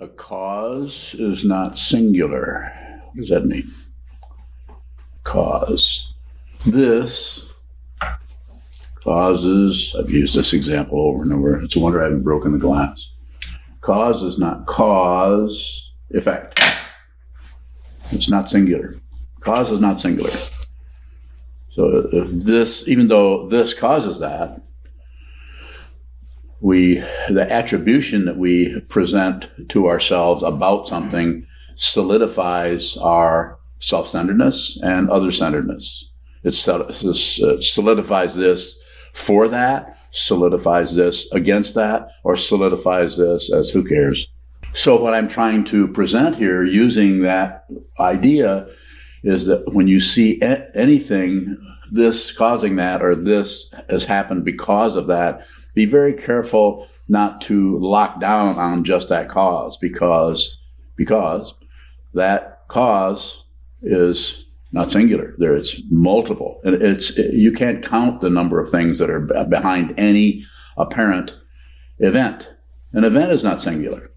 A cause is not singular. What does that mean? Cause. This causes, I've used this example over and over. It's a wonder I haven't broken the glass. Cause is not cause, effect. It's not singular. Cause is not singular. So if this, even though this causes that, we the attribution that we present to ourselves about something solidifies our self-centeredness and other-centeredness. It uh, solidifies this for that, solidifies this against that, or solidifies this as who cares. So what I'm trying to present here using that idea is that when you see anything, this causing that or this has happened because of that, be very careful not to lock down on just that cause because because that cause is not singular. There it's multiple, and it's you can't count the number of things that are behind any apparent event. An event is not singular.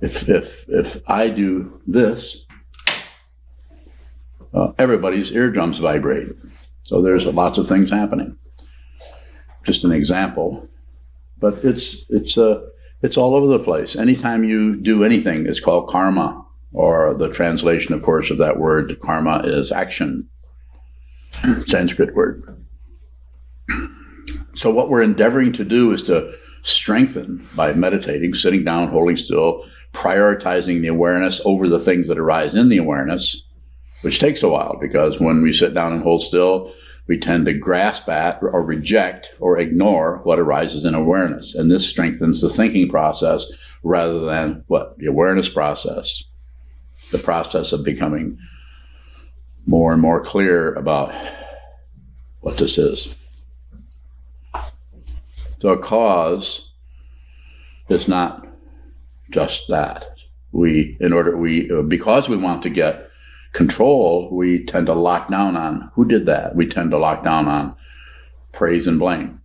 If if if I do this, uh, everybody's eardrums vibrate. So there's lots of things happening. Just an example, but it's it's a uh, it's all over the place. Anytime you do anything, it's called karma, or the translation, of course, of that word karma is action, Sanskrit word. So what we're endeavoring to do is to strengthen by meditating, sitting down, holding still, prioritizing the awareness over the things that arise in the awareness, which takes a while because when we sit down and hold still, we tend to grasp at or reject or ignore what arises in awareness. And this strengthens the thinking process rather than what? The awareness process, the process of becoming more and more clear about what this is. So a cause is not just that. We, in order, we, because we want to get control, we tend to lock down on who did that. We tend to lock down on praise and blame.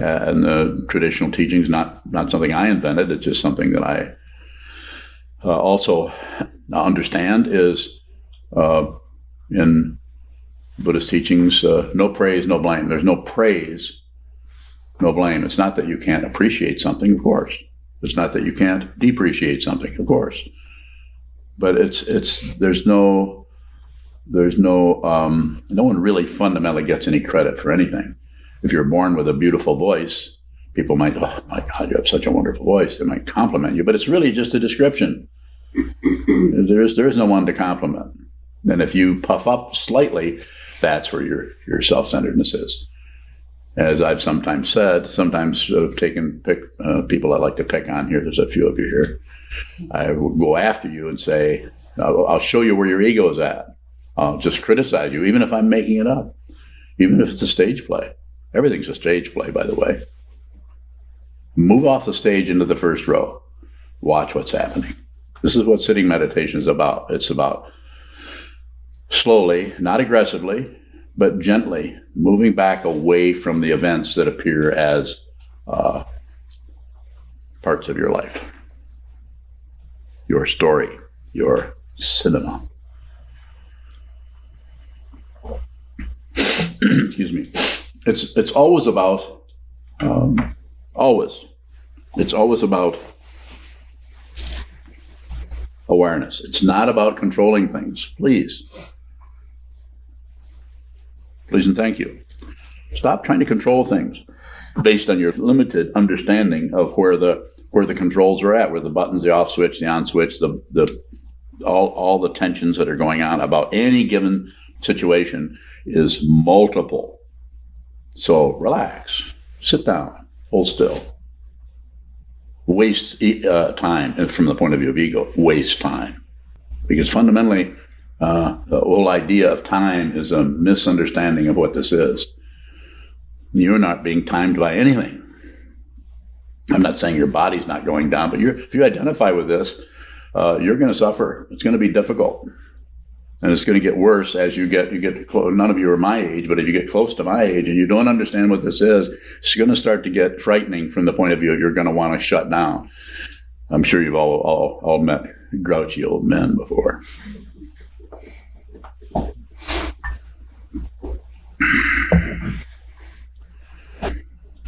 Uh, and the traditional teaching is not, not something I invented, it's just something that I uh, also understand is uh, in Buddhist teachings uh, no praise, no blame. There's no praise, no blame. It's not that you can't appreciate something, of course. It's not that you can't depreciate something, of course but it's it's there's no there's no um, no one really fundamentally gets any credit for anything. If you're born with a beautiful voice, people might oh my God, you have such a wonderful voice. They might compliment you, but it's really just a description. there is there is no one to compliment. And if you puff up slightly, that's where your your self centeredness is. As I've sometimes said, sometimes I've taken pick uh, people I like to pick on here. There's a few of you here I will go after you and say, I'll, show you where your ego is at. I'll just criticize you, even if I'm making it up, even if it's a stage play. Everything's a stage play, by the way. Move off the stage into the first row. Watch what's happening. This is what sitting meditation is about. It's about slowly, not aggressively, but gently moving back away from the events that appear as uh, parts of your life your story, your cinema. Excuse me. It's it's always about um, always. It's always about awareness. It's not about controlling things. Please. Please and thank you. Stop trying to control things based on your limited understanding of where the where the controls are at, where the buttons, the off switch, the on switch, the the all all the tensions that are going on about any given situation is multiple. So relax, sit down, hold still. Waste uh, time, and from the point of view of ego, waste time, because fundamentally, uh, the whole idea of time is a misunderstanding of what this is. You're not being timed by anything. I'm not saying your body's not going down, but if you identify with this, uh, you're going to suffer. It's going to be difficult, and it's going to get worse as you get you get close. None of you are my age, but if you get close to my age and you don't understand what this is, it's going to start to get frightening from the point of view you're going to want to shut down. I'm sure you've all, all, all met grouchy old men before.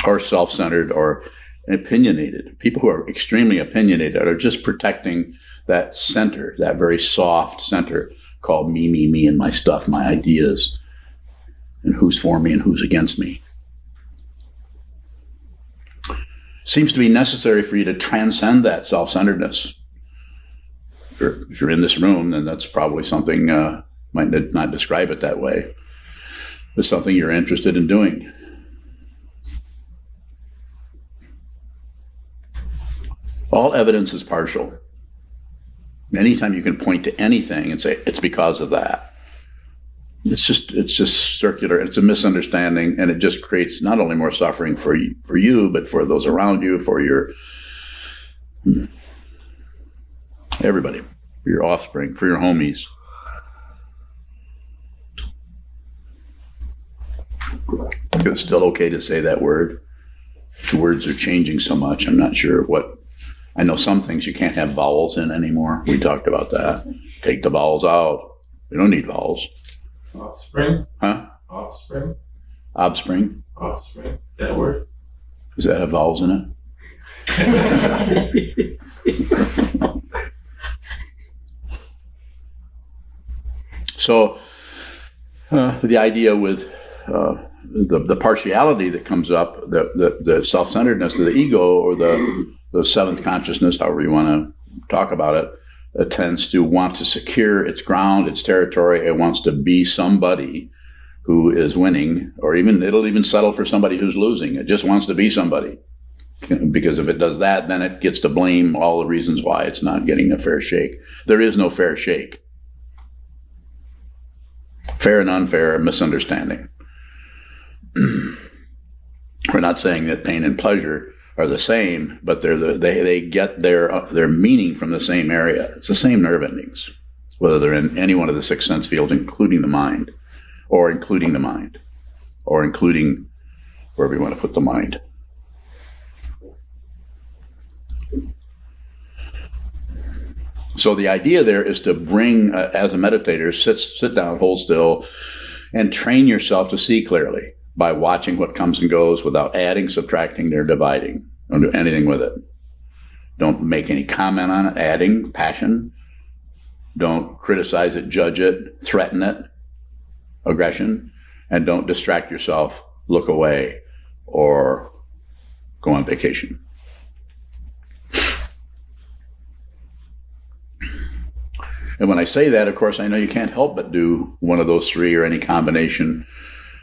or self centered or opinionated. People who are extremely opinionated are just protecting that center, that very soft center called me, me, me, and my stuff, my ideas, and who's for me and who's against me. Seems to be necessary for you to transcend that self centeredness. If you're, if you're in this room, then that's probably something, uh, might not describe it that way, but something you're interested in doing. All evidence is partial. Anytime you can point to anything and say it's because of that, it's just it's just circular. It's a misunderstanding, and it just creates not only more suffering for you, for you, but for those around you, for your everybody, for your offspring, for your homies. It's still okay to say that word. The words are changing so much. I'm not sure what I know some things you can't have vowels in anymore. We talked about that. Take the vowels out. We don't need vowels. Offspring? Huh? Offspring? Offspring? Offspring. That word? Does that have vowels in it? so, uh, the idea with uh, the, the partiality that comes up, the, the, the self centeredness of the ego or the the seventh consciousness, however you want to talk about it, it tends to want to secure its ground, its territory. It wants to be somebody who is winning, or even it'll even settle for somebody who's losing. It just wants to be somebody. Because if it does that, then it gets to blame all the reasons why it's not getting a fair shake. There is no fair shake. Fair and unfair, misunderstanding. We're not saying that pain and pleasure are the same, but they're the, they they get their uh, their meaning from the same area. It's the same nerve endings, whether they're in any one of the six sense fields, including the mind, or including the mind, or including wherever you want to put the mind. So the idea there is to bring, uh, as a meditator, sit sit down, hold still, and train yourself to see clearly by watching what comes and goes without adding, subtracting, or dividing. Don't do anything with it. Don't make any comment on it, adding passion. Don't criticize it, judge it, threaten it, aggression. And don't distract yourself, look away, or go on vacation. And when I say that, of course, I know you can't help but do one of those three or any combination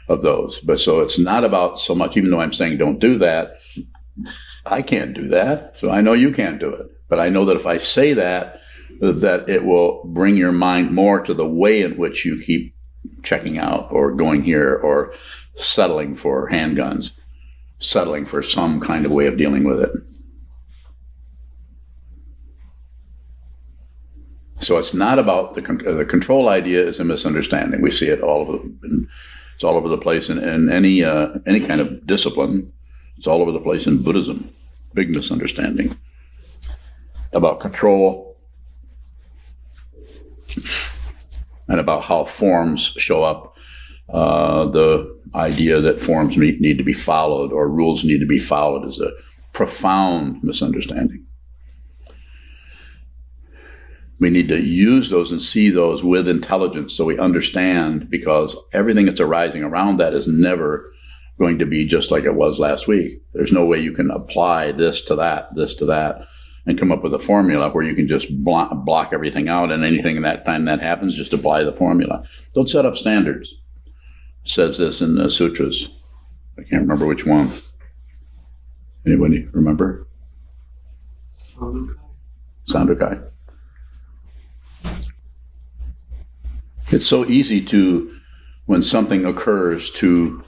of those. But so it's not about so much, even though I'm saying don't do that, I can't do that. So I know you can't do it. But I know that if I say that, that it will bring your mind more to the way in which you keep checking out or going here or settling for handguns, settling for some kind of way of dealing with it. So it's not about the, the control idea is a misunderstanding. We see it all over, it's all over the place in, in any uh, any kind of discipline. It's all over the place in Buddhism. Big misunderstanding about control and about how forms show up. Uh, the idea that forms need, need to be followed or rules need to be followed is a profound misunderstanding. We need to use those and see those with intelligence so we understand because everything that's arising around that is never going to be just like it was last week. There's no way you can apply this to that, this to that, and come up with a formula where you can just block, block everything out and anything in that time that happens, just apply the formula. Don't set up standards. It says this in the sutras. I can't remember which one. Anybody remember? Sandokai. It's so easy to, when something occurs, to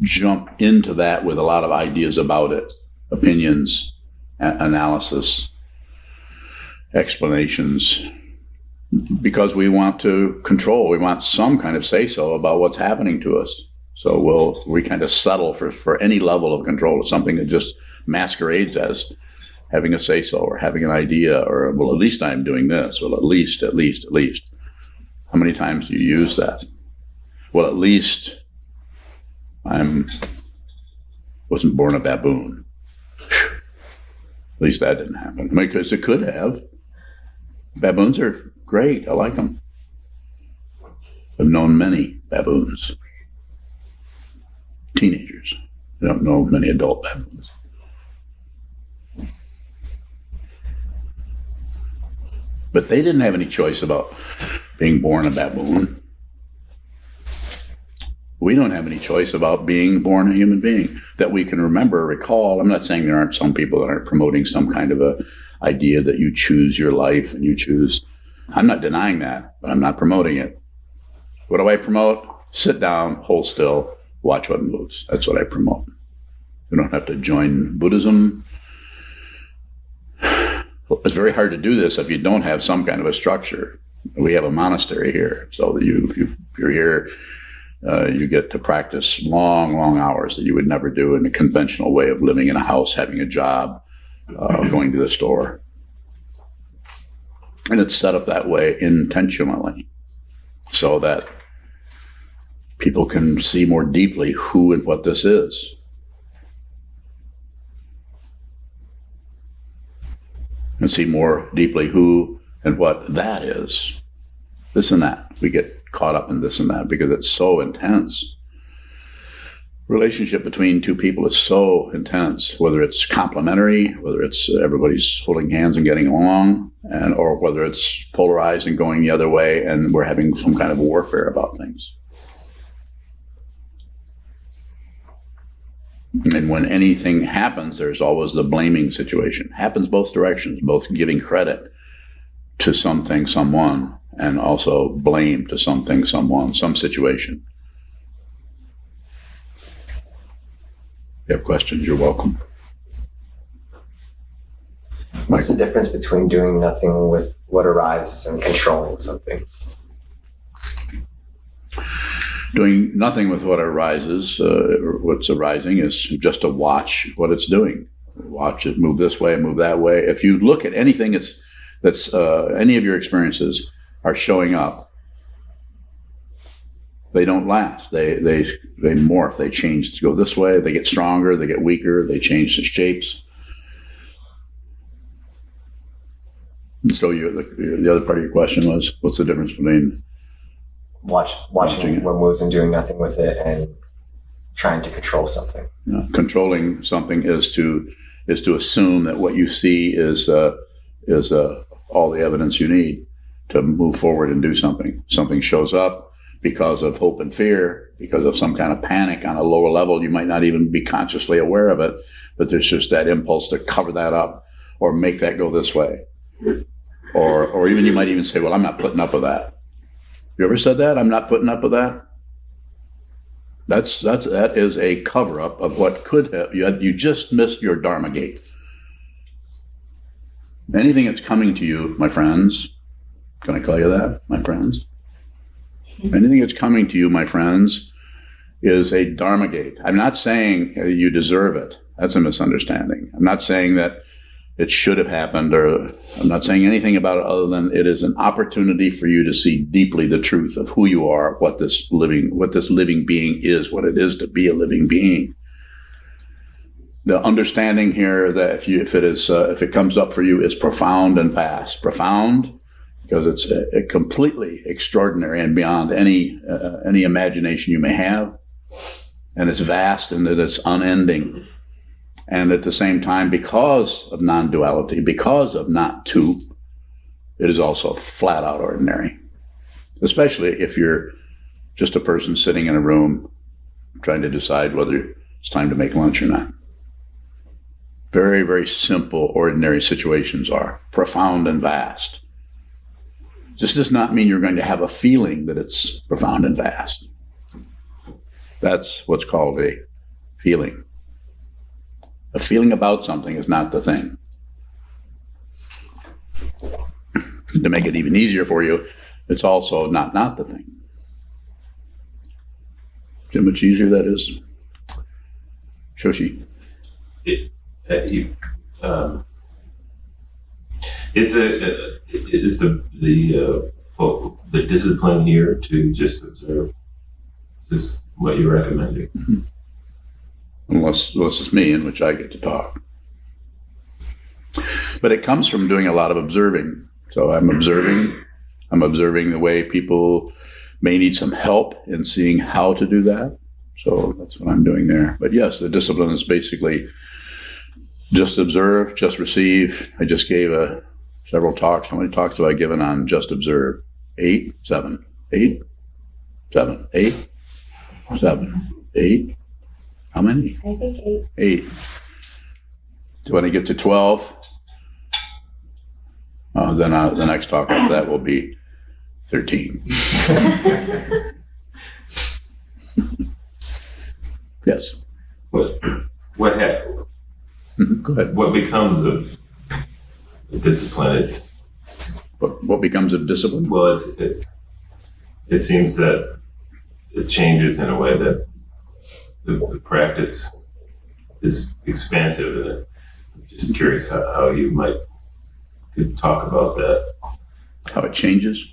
jump into that with a lot of ideas about it, opinions, a- analysis, explanations, because we want to control. We want some kind of say so about what's happening to us. So we'll we kind of settle for, for any level of control. It's something that just masquerades as having a say so or having an idea or, well, at least I'm doing this. Well, at least, at least, at least. How many times do you use that? Well, at least I'm wasn't born a baboon. At least that didn't happen because it could have. Baboons are great. I like them. I've known many baboons, teenagers. I don't know many adult baboons. But they didn't have any choice about being born a baboon. We don't have any choice about being born a human being that we can remember, recall. I'm not saying there aren't some people that aren't promoting some kind of a idea that you choose your life and you choose. I'm not denying that, but I'm not promoting it. What do I promote? Sit down, hold still, watch what moves. That's what I promote. You don't have to join Buddhism. It's very hard to do this if you don't have some kind of a structure. We have a monastery here, so that you, if, you, if you're here, uh, you get to practice long, long hours that you would never do in a conventional way of living in a house, having a job, uh, going to the store. And it's set up that way intentionally so that people can see more deeply who and what this is. And see more deeply who and what that is. This and that. We get caught up in this and that because it's so intense. Relationship between two people is so intense, whether it's complementary, whether it's everybody's holding hands and getting along, and or whether it's polarized and going the other way, and we're having some kind of warfare about things. And when anything happens, there's always the blaming situation. Happens both directions, both giving credit to something, someone, and also blame to something, someone, some situation. If you have questions, you're welcome. What's the difference between doing nothing with what arises and controlling something? Doing nothing with what arises, uh, what's arising is just to watch what it's doing. Watch it move this way, move that way. If you look at anything that's that's uh, any of your experiences are showing up, they don't last. They they they morph. They change to go this way. They get stronger. They get weaker. They change the shapes. And so you, the, the other part of your question was, what's the difference between Watch, watching, what moves and doing nothing with it and trying to control something. know, controlling something is to is to assume that what you see is uh, is uh, all the evidence you need to move forward and do something. Something shows up because of hope and fear, because of some kind of panic on a lower level. You might not even be consciously aware of it, but there's just that impulse to cover that up or make that go this way. Or, or even you might even say, well, I'm not putting up with that. You ever said that? I'm not putting up with that. That's that's that is a cover up of what could have you had, you just missed your dharma gate. Anything that's coming to you, my friends, can I call you that, my friends? Anything that's coming to you, my friends, is a dharma gate. I'm not saying uh, you deserve it. That's a misunderstanding. I'm not saying that it should have happened, or I'm not saying anything about it other than it is an opportunity for you to see deeply the truth of who you are, what this living, what this living being is, what it is to be a living being. The understanding here that if you, if it is, uh, if it comes up for you, is profound and vast. Profound because it's uh, uh, completely extraordinary and beyond any uh, any imagination you may have, and it's vast and that it's unending. And at the same time, because of non duality, because of not two, it is also flat out ordinary. Especially if you're just a person sitting in a room trying to decide whether it's time to make lunch or not. Very, very simple, ordinary situations are profound and vast. This does not mean you're going to have a feeling that it's profound and vast. That's what's called a feeling. A feeling about something is not the thing. to make it even easier for you, it's also not not the thing. See how much easier that is? Shoshi. It, you, um, Is the, uh, is the, the, uh, the discipline here to just observe? Is this what you're recommending? unless unless it's me in which I get to talk. But it comes from doing a lot of observing. So I'm observing. I'm observing the way people may need some help in seeing how to do that. So that's what I'm doing there. But yes, the discipline is basically just observe, just receive. I just gave a several talks. How many talks have I given on just observe? Eight, seven, eight, seven, eight, seven, eight. How many? I think eight. eight. So when I get to 12, uh, then uh, the next talk after that will be 13. yes. What, what hap- Mhm, Mm-hmm. Go ahead. what becomes of discipline? It, What, what becomes of discipline? well, it's, it, it seems that it changes in a way that the, the practice is expansive and it, I'm just curious how, how you might could talk about that. How it changes?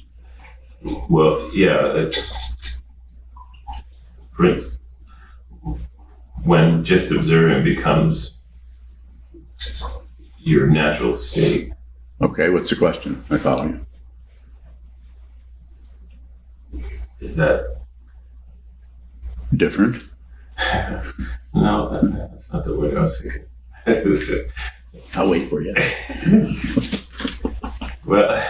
Well, yeah. It, for instance, when just observing becomes your natural state, Okay, what's the question? I follow you. is that Different? no? That, that's not the word I was thinking. I'll wait for you. well,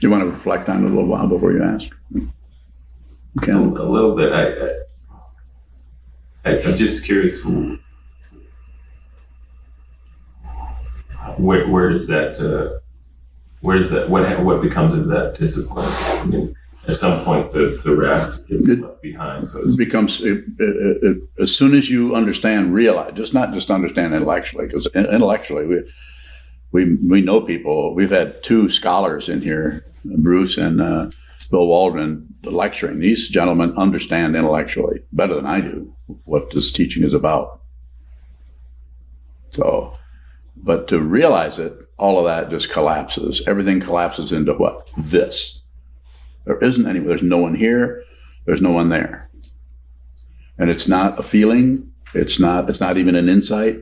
You want to reflect on it a little while before you ask? Okay. a little bit. I, I I'm just curious. Where where does that uh, where does that what what becomes of that discipline? I mean, at some point the the raft gets It- left behind. So It becomes it, it, it, as soon as you understand, realize, just not just understand intellectually, because intellectually we we we know people. We've had two scholars in here, Bruce and uh, Bill Waldron, lecturing. These gentlemen understand intellectually better than I do what this teaching is about. So, but to realize it, all of that just collapses. Everything collapses into what? This. There isn't any. There's no one here. There's no one there and it's not a feeling. It's not. It's not even an insight.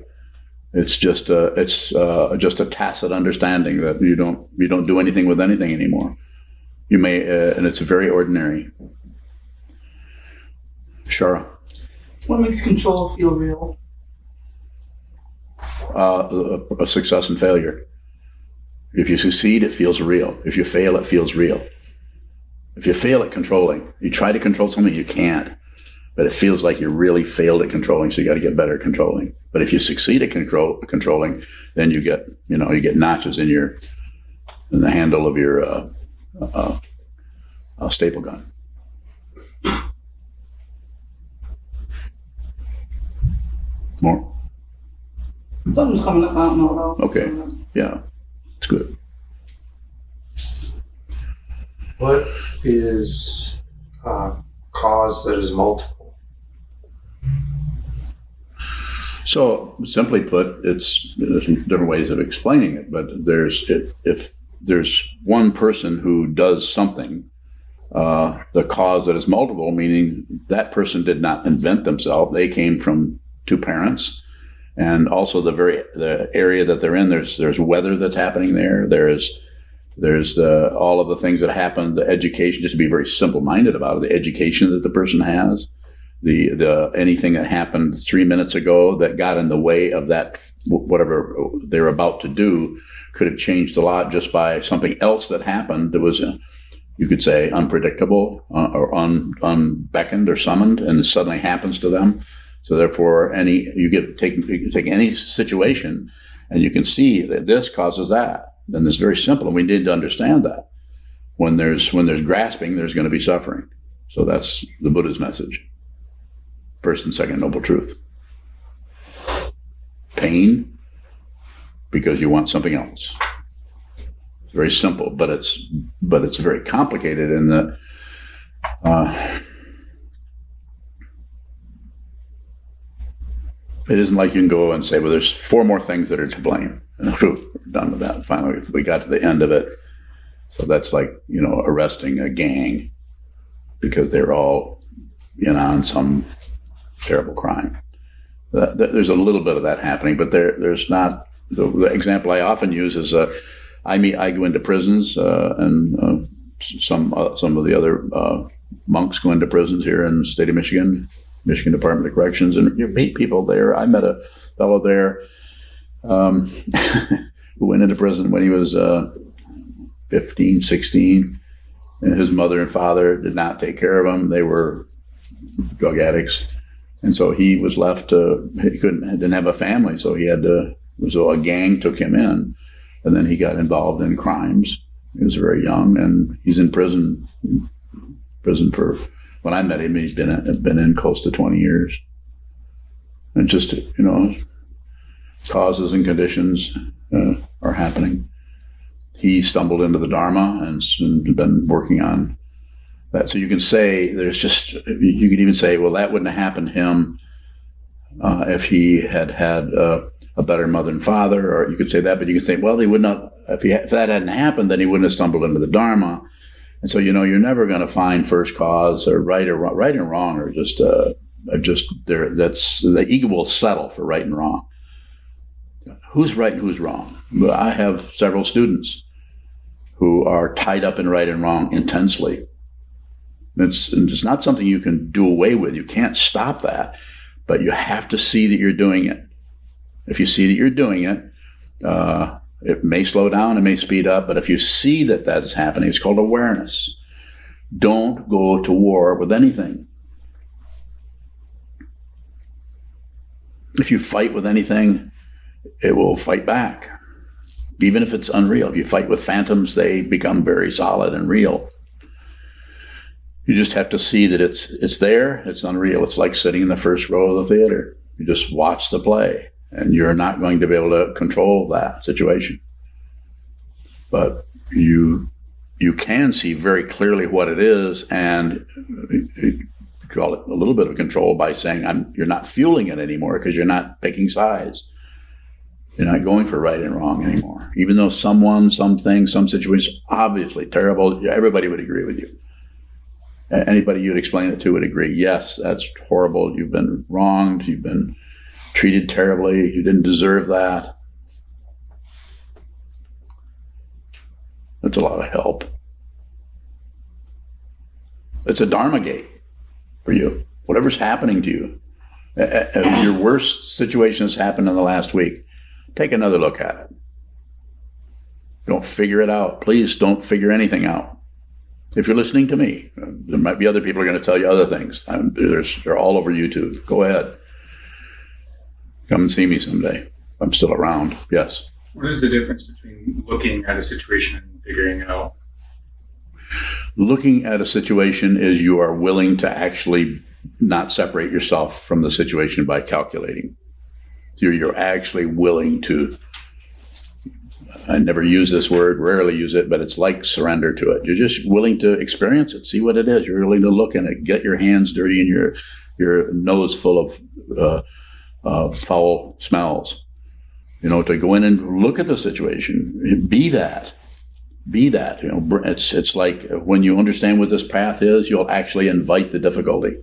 It's just a. It's uh, just a tacit understanding that you don't. You don't do anything with anything anymore. You may, uh, and it's very ordinary. Shara, What makes control feel real? uh, a, a success and failure. If you succeed, it feels real. If you fail, it feels real. If you fail at controlling, you try to control something, you can't. But it feels like you really failed at controlling, so you got to get better at controlling. But if you succeed at control controlling, then you get you know you get notches in your in the handle of your uh, uh, uh, staple gun. More, Something's coming up. I don't know what else. Okay. yeah, it's good. What is uh, cause that is multiple? So simply put, it's there's different ways of explaining it, but there's if, if there's one person who does something, uh, the cause that is multiple, meaning that person did not invent themselves; they came from two parents, and also the very the area that they're in. There's there's weather that's happening there. There's there's the, all of the things that happen, the education. Just to be very simple-minded about it, the education that the person has the the anything that happened three minutes ago that got in the way of that whatever they're about to do could have changed a lot just by something else that happened that was you could say unpredictable uh, or un, unbeckoned or summoned and suddenly happens to them so therefore any you get take you can take any situation and you can see that this causes that and it's very simple and we need to understand that when there's when there's grasping there's going to be suffering so that's the buddha's message first and second noble truth. Pain because you want something else. It's very simple, but it's but it's very complicated in the uh, it isn't like you can go and say, well, there's four more things that are to blame. We're done with that. Finally, we got to the end of it. So that's like, you know, arresting a gang because they're all you know, on some terrible crime. That, that, there's a little bit of that happening, but there, there's not. The, the example I often use is uh, I meet, I go into prisons, uh, and uh, some uh, some of the other uh, monks go into prisons here in the state of Michigan, Michigan Department of Corrections, and you meet people there. I met a fellow there um, who went into prison when he was uh, 15, 16, and his mother and father did not take care of him. They were drug addicts, and so he was left. To, he couldn't didn't have a family, so he had to. So a gang took him in, and then he got involved in crimes. He was very young, and he's in prison. Prison for when I met him, he's been been in close to twenty years. And just you know, causes and conditions uh, are happening. He stumbled into the Dharma and and been working on that. So you can say there's just you could even say, well, that wouldn't have happened to him uh, if he had had uh, a better mother and father, or you could say that, but you could say, well, he would not if he if that hadn't happened, then he wouldn't have stumbled into the Dharma. And so you know you're never going to find first cause or right or wrong. Right and wrong are just uh, just there. That's the ego will settle for right and wrong. Who's right and who's wrong? I have several students who are tied up in right and wrong intensely. It's, it's not something you can do away with. You can't stop that, but you have to see that you're doing it. If you see that you're doing it, uh, it may slow down, it may speed up, but if you see that that is happening, it's called awareness. Don't go to war with anything. If you fight with anything, it will fight back. Even if it's unreal. If you fight with phantoms, they become very solid and real. You just have to see that it's it's there, it's unreal. It's like sitting in the first row of the theater. You just watch the play, and you're not going to be able to control that situation. But you you can see very clearly what it is, and you call it a little bit of control by saying, "I'm." You're not fueling it anymore because you're not picking sides. You're not going for right and wrong anymore. Even though someone, something, some situation obviously terrible, everybody would agree with you. Anybody you'd explain it to would agree, yes, that's horrible. You've been wronged. You've been treated terribly. You didn't deserve that. That's a lot of help. It's a Dharma gate for you. Whatever's happening to you, uh, your worst situation has happened in the last week. Take another look at it. Don't figure it out. Please don't figure anything out. If you're listening to me, there might be other people are going to tell you other things. I'm, they're all over YouTube. Go ahead. Come and see me someday. I'm still around. Yes. What is the difference between looking at a situation and figuring it out? Looking at a situation is you are willing to actually not separate yourself from the situation by calculating. You're, you're actually willing to. I never use this word, rarely use it, but it's like surrender to it. You're just willing to experience it, see what it is. You're willing to look in it, get your hands dirty and your your nose full of uh, uh, foul smells. You know, to go in and look at the situation, be that, be that. You know, it's it's like when you understand what this path is, you'll actually invite the difficulty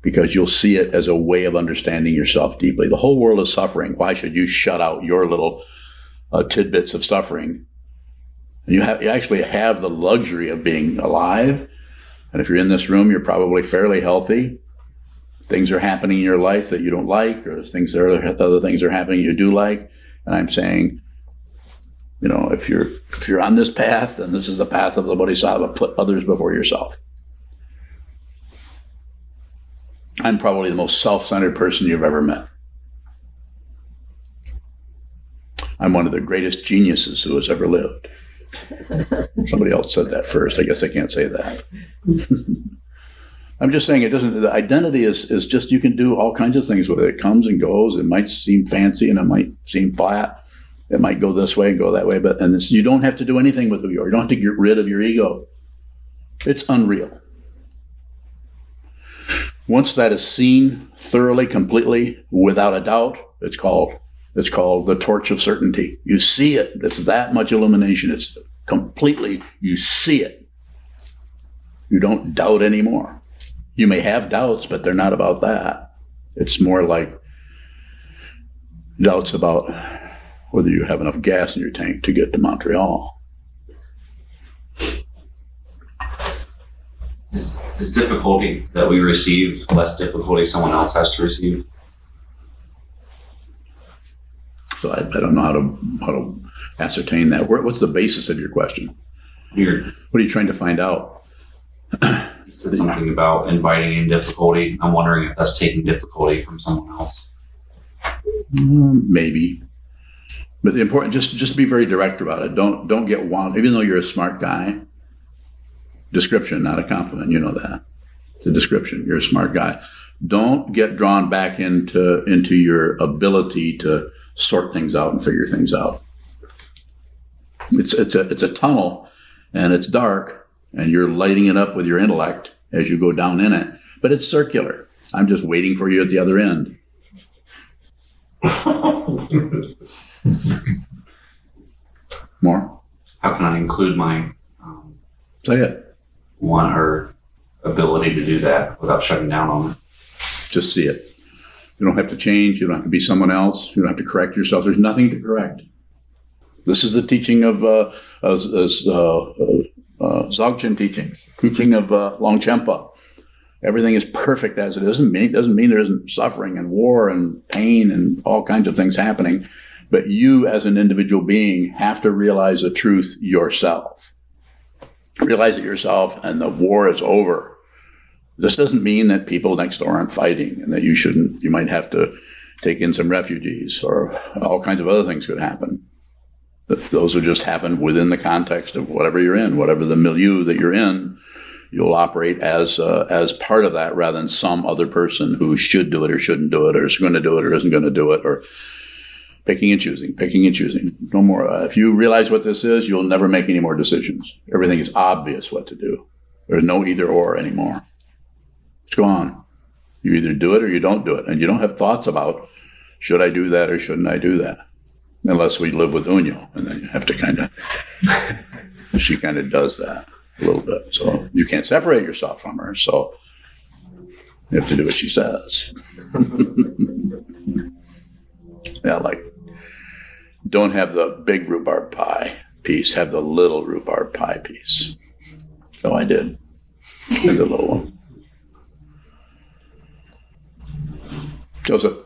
because you'll see it as a way of understanding yourself deeply. The whole world is suffering. Why should you shut out your little uh, tidbits of suffering? You have you actually have the luxury of being alive, and if you're in this room, you're probably fairly healthy. Things are happening in your life that you don't like, or things that are, other things are happening you do like. And I'm saying, you know, if you're if you're on this path, then this is the path of the Bodhisattva. Put others before yourself. I'm probably the most self-centered person you've ever met. I'm one of the greatest geniuses who has ever lived. Somebody else said that first. I guess I can't say that. I'm just saying it doesn't. The identity is is just you can do all kinds of things with it. It comes and goes. It might seem fancy and it might seem flat. It might go this way and go that way, but and this, you don't have to do anything with who you are. You don't have to get rid of your ego. It's unreal. Once that is seen thoroughly, completely, without a doubt, it's called it's called the torch of certainty. You see it. It's that much illumination. It's completely you see it. You don't doubt anymore. You may have doubts, but they're not about that. It's more like doubts about whether you have enough gas in your tank to get to Montreal. Is, is difficulty that we receive less difficulty someone else has to receive? So I, I don't know how to how to ascertain that. What's the basis of your question? You're, What are you trying to find out? said something about inviting in difficulty. I'm wondering if that's taking difficulty from someone else. Mm, Maybe. But the important just just be very direct about it. Don't don't get wound. Even though you're a smart guy, description, not a compliment. You know that. It's a description. You're a smart guy. Don't get drawn back into into your ability to sort things out and figure things out. It's it's a it's a tunnel, and it's dark, and you're lighting it up with your intellect as you go down in it. But it's circular. I'm just waiting for you at the other end. More. How can I include my um, Say it. want or ability to do that without shutting down on it? Just see it. You don't have to change. You don't have to be someone else. You don't have to correct yourself. There's nothing to correct. This is the teaching of uh, as, as, uh, uh, uh, Dzogchen teaching, teaching of uh, Longchenpa. Everything is perfect as it is. Doesn't mean doesn't mean there isn't suffering and war and pain and all kinds of things happening. But you, as an individual being, have to realize the truth yourself. Realize it yourself, and the war is over. This doesn't mean that people next door aren't fighting and that you shouldn't, you might have to take in some refugees or all kinds of other things could happen. Those will just happen within the context of whatever you're in, whatever the milieu that you're in. You'll operate as uh, as part of that rather than some other person who should do it or shouldn't do it or is going to do it or isn't going to do it or picking and choosing, picking and choosing. No more. Uh, if you realize what this is, you'll never make any more decisions. Everything is obvious what to do. There's no either or anymore. It's gone. You either do it or you don't do it. And you don't have thoughts about should I do that or shouldn't I do that? Unless we live with Unyo, and then you have to kind of, she kind of does that a little bit. So you can't separate yourself from her. So you have to do what she says. yeah, like don't have the big rhubarb pie piece, have the little rhubarb pie piece. So I did. Had the little one. Joseph.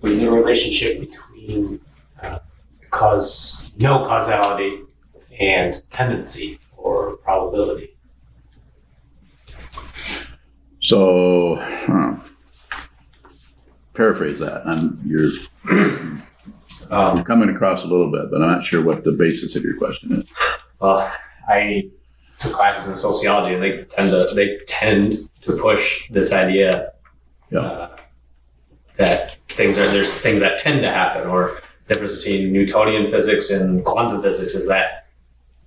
What is the relationship between cause no causality and tendency or probability? So, huh. paraphrase that. I'm, you're, Um, you're coming across a little bit, but I'm not sure what the basis of your question is. well, I took classes in sociology, and they tend to they tend to push this idea Yeah. uh, that things are there's things that tend to happen, or difference between Newtonian physics and quantum physics is that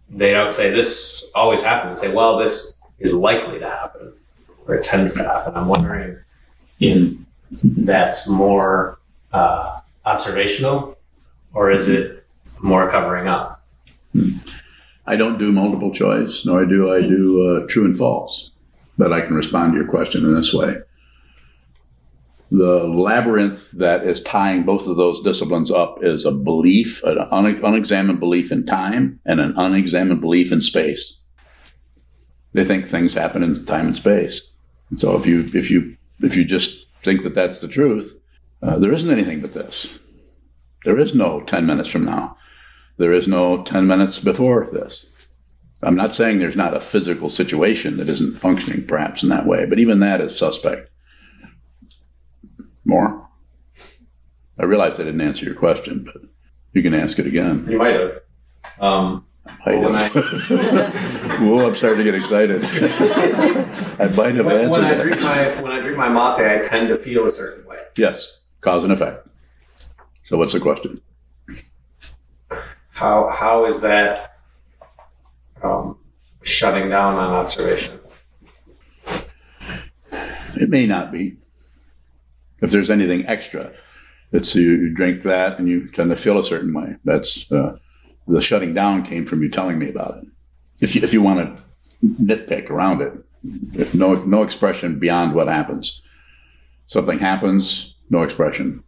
they don't say this always happens. They say, well, this is likely to happen, or it tends to happen. I'm wondering if that's more uh, observational, or is it more covering up? I don't do multiple choice, nor do I do uh, true and false, but I can respond to your question in this way. The labyrinth that is tying both of those disciplines up is a belief, an un- unexamined belief in time, and an unexamined belief in space. They think things happen in time and space. And so if you if you if you just think that that's the truth, uh, there isn't anything but this. There is no ten minutes from now. There is no 10 minutes before this. I'm not saying there's not a physical situation that isn't functioning perhaps in that way, but even that is suspect. More? I realize I didn't answer your question, but you can ask it again. You might have. Um, I Well, when Whoa, I'm starting to get excited. I might have when, answered when I that. drink my when I drink my mate, I tend to feel a certain way. Yes, cause and effect. So what's the question? How how is that um, shutting down on observation? It may not be. If there's anything extra, it's you, drink that and you tend to feel a certain way. That's uh, the shutting down came from you telling me about it. If you if you want to nitpick around it, no no expression beyond what happens. Something happens, no expression.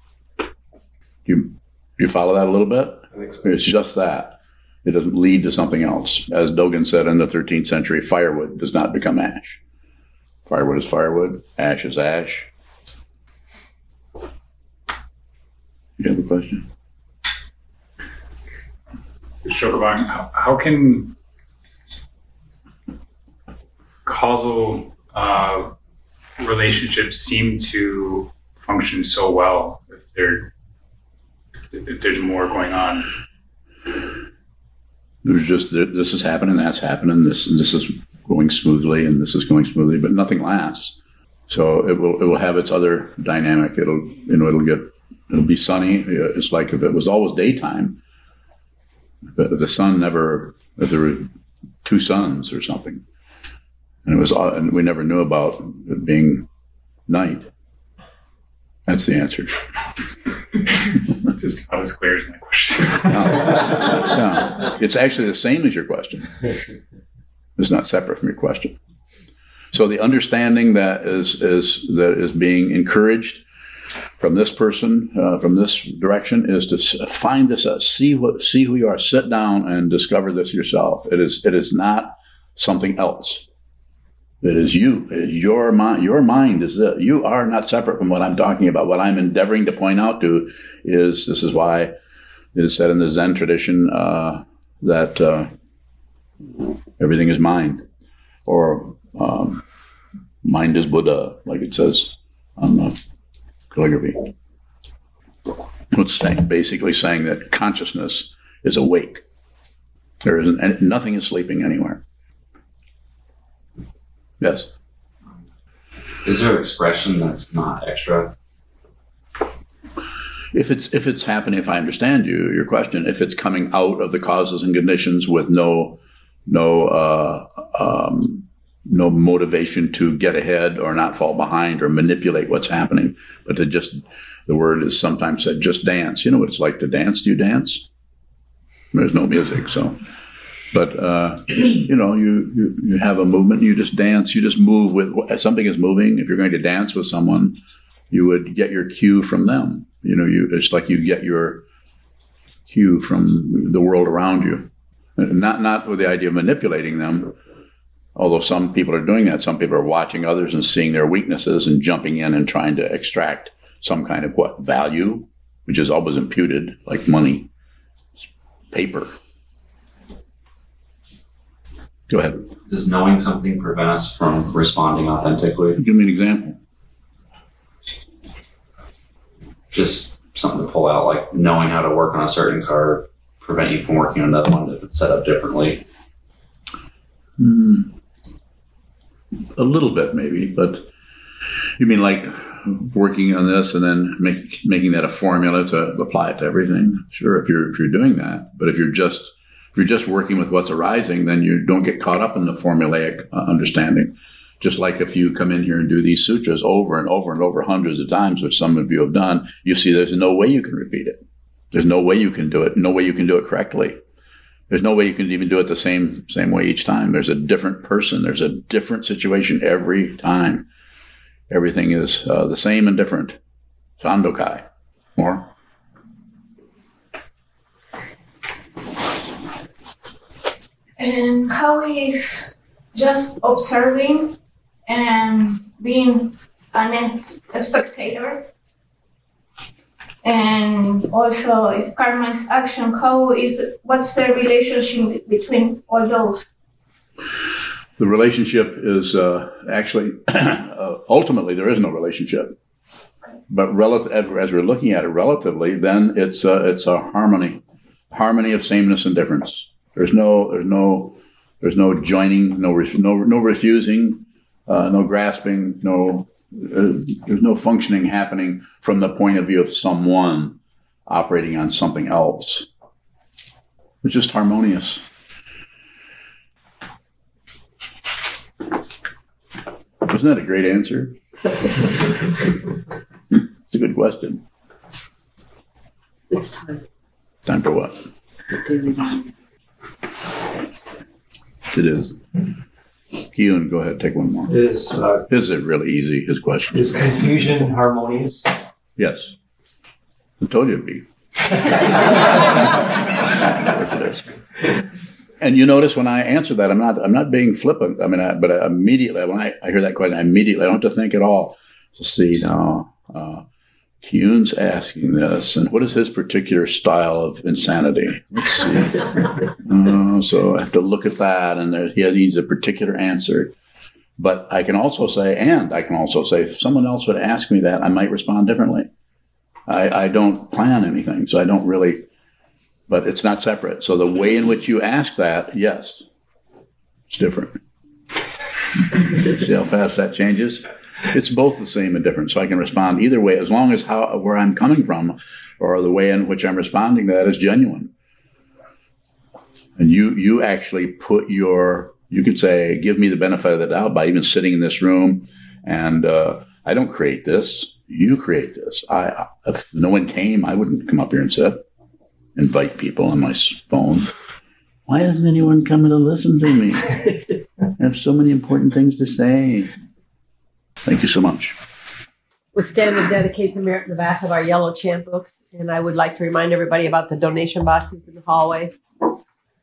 You you follow that a little bit? I think so. It's just that. It doesn't lead to something else. As Dogen said in the 13th century, firewood does not become ash. Firewood is firewood, ash is ash. You have a question? Shokabang, how, how can causal uh, relationships seem to function so well if they're if there's more going on? There's just this is happening, that's happening, this this is going smoothly, and this is going smoothly, but nothing lasts. So it will it will have its other dynamic. It'll you know it'll get it'll be sunny. Uh, it's like if it was always daytime, but the sun never if there were two suns or something, and it was all- and we never knew about it being night. That's the answer. Just not as clear as my question. Yeah. It's actually the same as your question. It's not separate from your question. So the understanding that is is that is being encouraged from this person, uh, from this direction, is to find this, uh, see what, see who you are, sit down and discover this yourself. It is it is not something else. It is you. It is your mind. Your mind is that you are not separate from what I'm talking about. What I'm endeavoring to point out to is this is why it is said in the Zen tradition uh, that uh, everything is mind, or um, mind is Buddha, like it says on the calligraphy. It's saying, basically saying that consciousness is awake. There isn't and nothing is sleeping anywhere. Yes. Is there an expression that's not extra? If it's if it's happening, if I understand you, your question, if it's coming out of the causes and conditions with no no uh, um, no motivation to get ahead or not fall behind or manipulate what's happening, but to just the word is sometimes said just dance. You know what it's like to dance? Do you dance? There's no music, so. But uh, you know, you, you you have a movement. You just dance. You just move with something is moving. If you're going to dance with someone, you would get your cue from them. You know, you it's like you get your cue from the world around you, not not with the idea of manipulating them. Although some people are doing that, some people are watching others and seeing their weaknesses and jumping in and trying to extract some kind of what value, which is always imputed, like money, paper. Go ahead. Does knowing something prevent us from responding authentically? Give me an example. Just something to pull out, like knowing how to work on a certain card prevent you from working on another one if it's set up differently. Hmm. A little bit, maybe, but you mean like working on this and then make, making that a formula to apply it to everything? Sure, if you're if you're doing that, but if you're just if you're just working with what's arising, then you don't get caught up in the formulaic uh, understanding. Just like if you come in here and do these sutras over and over and over hundreds of times, which some of you have done, you see there's no way you can repeat it. There's no way you can do it. No way you can do it correctly. There's no way you can even do it the same same way each time. There's a different person. There's a different situation every time. Everything is uh, the same and different. Sandokai. More. And how is just observing and being an spectator? And also, if karma is action, how is what's the relationship between all those? The relationship is uh, actually uh, ultimately there is no relationship, but relative as we're looking at it relatively, then it's uh, it's a harmony, harmony of sameness and difference. There's no there's no there's no joining, no no no refusing, uh, no grasping, no uh, there's no functioning happening from the point of view of someone operating on something else. It's just harmonious. Isn't that a great answer? It's a good question. It's time. Time for what? It is. Keelan, go ahead, take one more. Is uh, is really easy, his question. is confusion harmonious? Yes. I told you it'd be. It. And you notice when I answer that, I'm not, I'm not being flippant. I mean, I, but I immediately, when I, I hear that question, I immediately, I don't have to think at all. Let's see now, uh, Kuhn's asking this, and what is his particular style of insanity? Let's see. Uh, so I have to look at that, and there, he needs a particular answer. But I can also say, and I can also say, if someone else would ask me that, I might respond differently. I, I don't plan anything, so I don't really, but it's not separate. So the way in which you ask that, yes, it's different. See how fast that changes? It's both the same and different, so I can respond either way as long as how where I'm coming from or the way in which I'm responding to that is genuine. And you you actually put your you could say give me the benefit of the doubt by even sitting in this room and uh, I don't create this. You create this. I if no one came, I wouldn't come up here and sit. Invite people on my phone. Why isn't anyone coming to listen to me? I have so many important things to say. Thank you so much. We'll stand and dedicate the merit in the back of our yellow chant books. And I would like to remind everybody about the donation boxes in the hallway.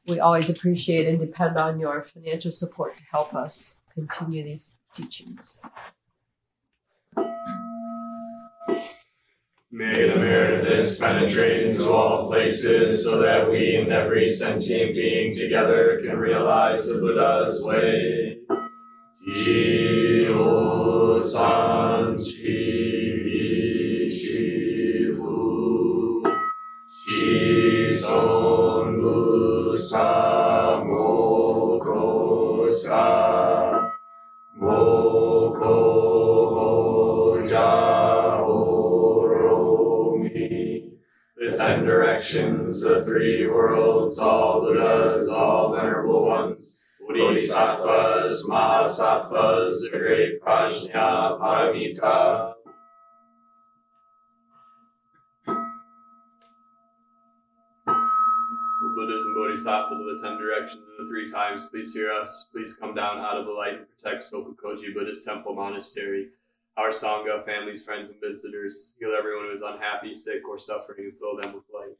We always appreciate and depend on your financial support to help us continue these teachings. May the merit of this penetrate into all places so that we and every sentient being together can realize the Buddha's way. Ji-o directions, the three worlds, all Buddhas, all venerable ones, Bodhisattvas, Mahasattvas, the great Prajna Paramita. Buddhas and Bodhisattvas of the ten directions and the three times, please hear us. Please come down out of the light and protect Sokokoji Buddhist Temple Monastery, our Sangha, families, friends, and visitors. Heal everyone who is unhappy, sick, or suffering, and fill them with light.